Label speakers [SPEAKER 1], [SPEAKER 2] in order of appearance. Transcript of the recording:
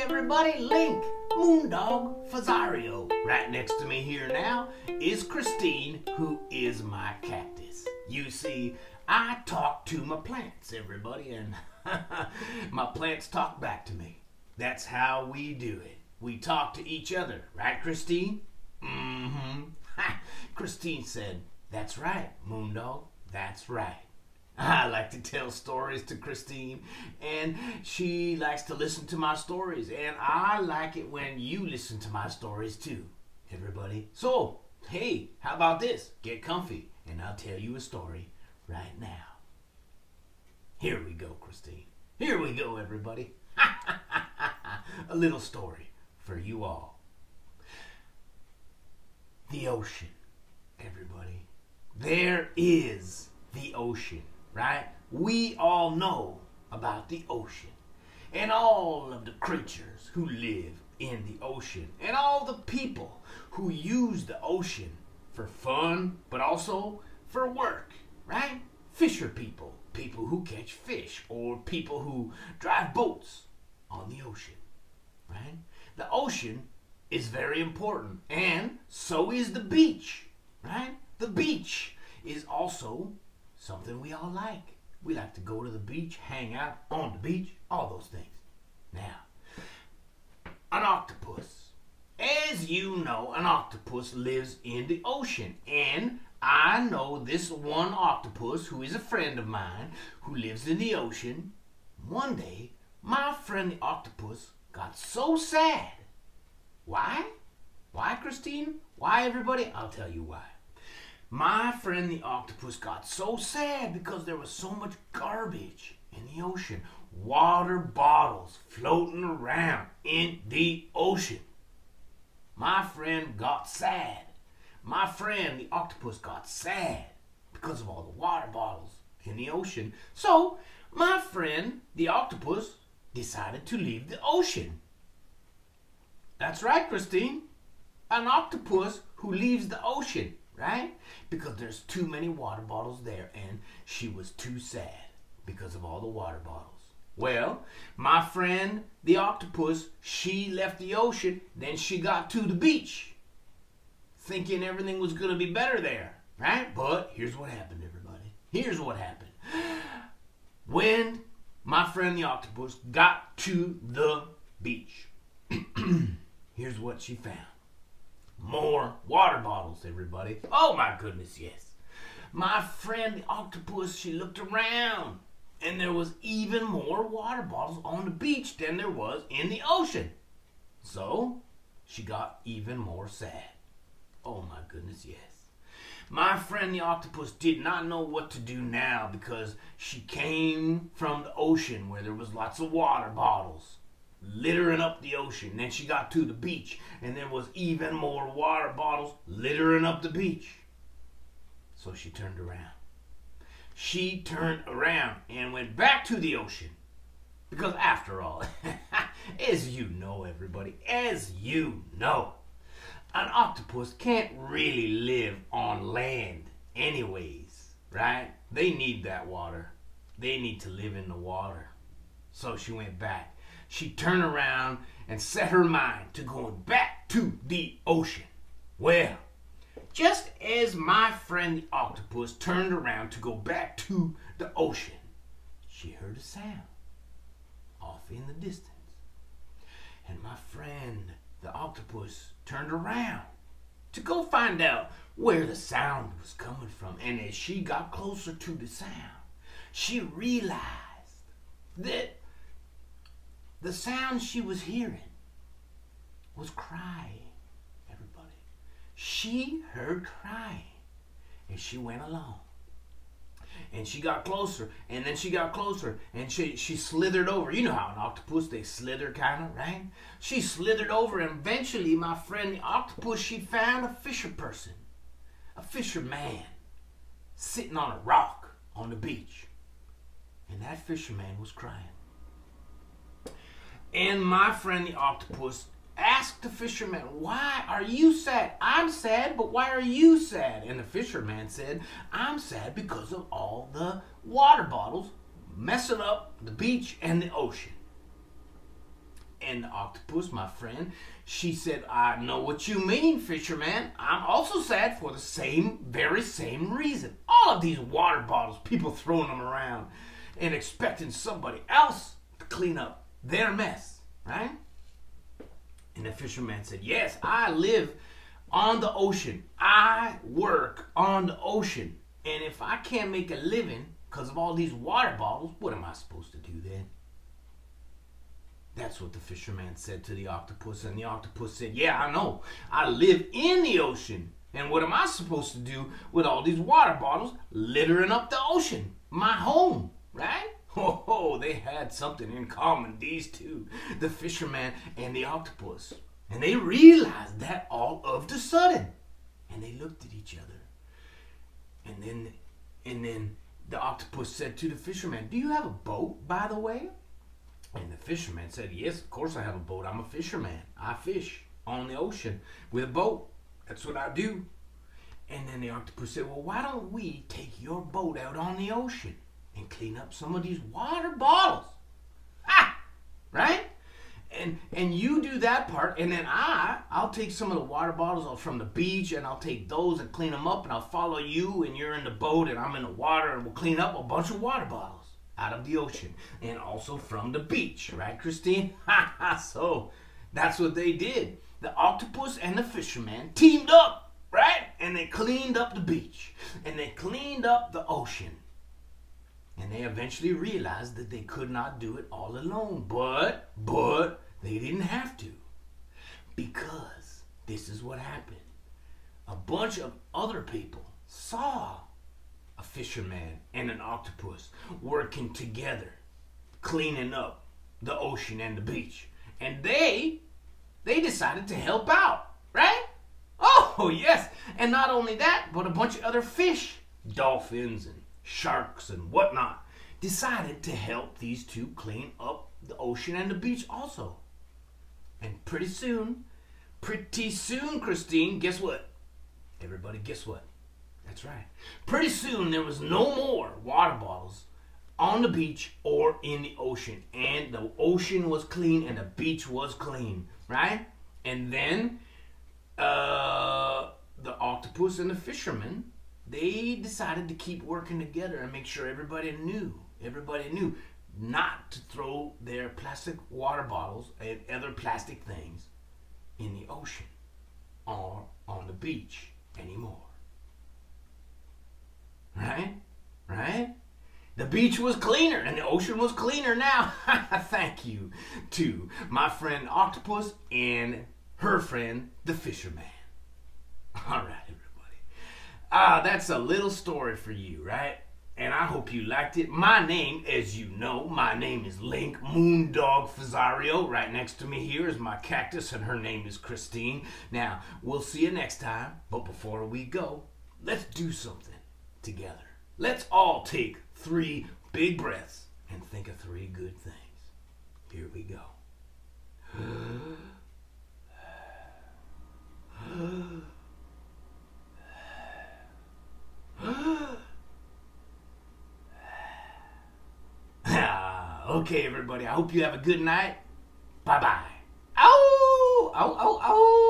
[SPEAKER 1] everybody, Link, Moondog, Fazario. Right next to me here now is Christine, who is my cactus. You see, I talk to my plants, everybody, and my plants talk back to me. That's how we do it. We talk to each other, right, Christine? Mm-hmm. Christine said, That's right, Moondog. That's right. I like to tell stories to Christine, and she likes to listen to my stories, and I like it when you listen to my stories too, everybody. So, hey, how about this? Get comfy, and I'll tell you a story right now. Here we go, Christine. Here we go, everybody. a little story for you all. The ocean, everybody. There is the ocean right? We all know about the ocean and all of the creatures who live in the ocean and all the people who use the ocean for fun but also for work, right? Fisher people, people who catch fish, or people who drive boats on the ocean, right? The ocean is very important, and so is the beach, right? The beach is also something we all like. We like to go to the beach, hang out on the beach, all those things. Now, an octopus. As you know, an octopus lives in the ocean. And I know this one octopus who is a friend of mine who lives in the ocean. One day, my friend the octopus got so sad. Why? Why, Christine? Why, everybody? I'll tell you why. My friend the octopus got so sad because there was so much garbage in the ocean. Water bottles floating around in the ocean. My friend got sad. My friend the octopus got sad because of all the water bottles in the ocean. So, my friend the octopus decided to leave the ocean. That's right, Christine. An octopus who leaves the ocean right? Because there's too many water bottles there, and she was too sad because of all the water bottles. Well, my friend, the octopus, she left the ocean, then she got to the beach, thinking everything was going to be better there, right? But here's what happened, everybody. Here's what happened. When my friend, the octopus, got to the beach, here's what she found more water bottles, everybody. Oh my goodness, yes. My friend the octopus, she looked around and there was even more water bottles on the beach than there was in the ocean. So she got even more sad. Oh my goodness, yes. My friend the octopus did not know what to do now because she came from the ocean where there was lots of water bottles littering up the ocean. Then she got to the beach, and there was even more water bottles littering up the beach. So she turned around. She turned around and went back to the ocean. Because after all, as you know, everybody, as you know, an octopus can't really live on land anyways, right? They need that water. They need to live in the water. So she went back she turned around and set her mind to going back to the ocean. Well, just as my friend the octopus turned around to go back to the ocean, she heard a sound off in the distance. And my friend the octopus turned around to go find out where the sound was coming from. And as she got closer to the sound, she realized that the sound she was hearing was crying, everybody. She heard crying and she went along. And she got closer, and then she got closer, and she, she slithered over. You know how an octopus, they slither kind of, right? She slithered over, and eventually, my friend the octopus, she found a fisher person, a fisherman, sitting on a rock on the beach. And that fisherman was crying. And my friend the octopus asked the fisherman, Why are you sad? I'm sad, but why are you sad? And the fisherman said, I'm sad because of all the water bottles messing up the beach and the ocean. And the octopus, my friend, she said, I know what you mean, fisherman. I'm also sad for the same, very same reason. All of these water bottles, people throwing them around and expecting somebody else to clean up their mess, right? And the fisherman said, Yes, I live on the ocean. I work on the ocean. And if I can't make a living because of all these water bottles, what am I supposed to do then? That's what the fisherman said to the octopus. And the octopus said, Yeah, I know. I live in the ocean. And what am I supposed to do with all these water bottles littering up the ocean? My home, had something in common, these two, the fisherman and the octopus. And they realized that all of the sudden. And they looked at each other. And then and then the octopus said to the fisherman, Do you have a boat, by the way? And the fisherman said, Yes, of course I have a boat. I'm a fisherman. I fish on the ocean with a boat. That's what I do. And then the octopus said, Well, why don't we take your boat out on the ocean and clean up some of these water bottles? Ah! Right? and and you do that part and then i i'll take some of the water bottles from the beach and i'll take those and clean them up and i'll follow you and you're in the boat and i'm in the water and we'll clean up a bunch of water bottles out of the ocean and also from the beach right christine Ha ha! so that's what they did the octopus and the fisherman teamed up right and they cleaned up the beach and they cleaned up the ocean and they eventually realized that they could not do it all alone. But, but, they didn't have to. Because this is what happened. A bunch of other people saw a fisherman and an octopus working together, cleaning up the ocean and the beach. And they, they decided to help out, right? Oh, yes. And not only that, but a bunch of other fish, dolphins and sharks and whatnot, decided to help these two clean up the ocean and the beach also. And pretty soon, pretty soon, Christine, guess what? Everybody, guess what? That's right. Pretty soon, there was no more water bottles on the beach or in the ocean. And the ocean was clean and the beach was clean, right? And then uh, the octopus and the fisherman they decided to keep working together and make sure everybody knew, everybody knew not to throw their plastic water bottles and other plastic things in the ocean or on the beach anymore. Right? Right? The beach was cleaner and the ocean was cleaner now. Thank you to my friend Octopus and her friend the fisherman. All right. Ah, that's a little story for you, right? And I hope you liked it. My name, as you know, my name is Link Moondog Fazario. Right next to me here is my cactus, and her name is Christine. Now, we'll see you next time. But before we go, let's do something together. Let's all take three big breaths and think of three good things. Here we go. okay, everybody. I hope you have a good night. Bye bye. Ow! Ow, ow, ow!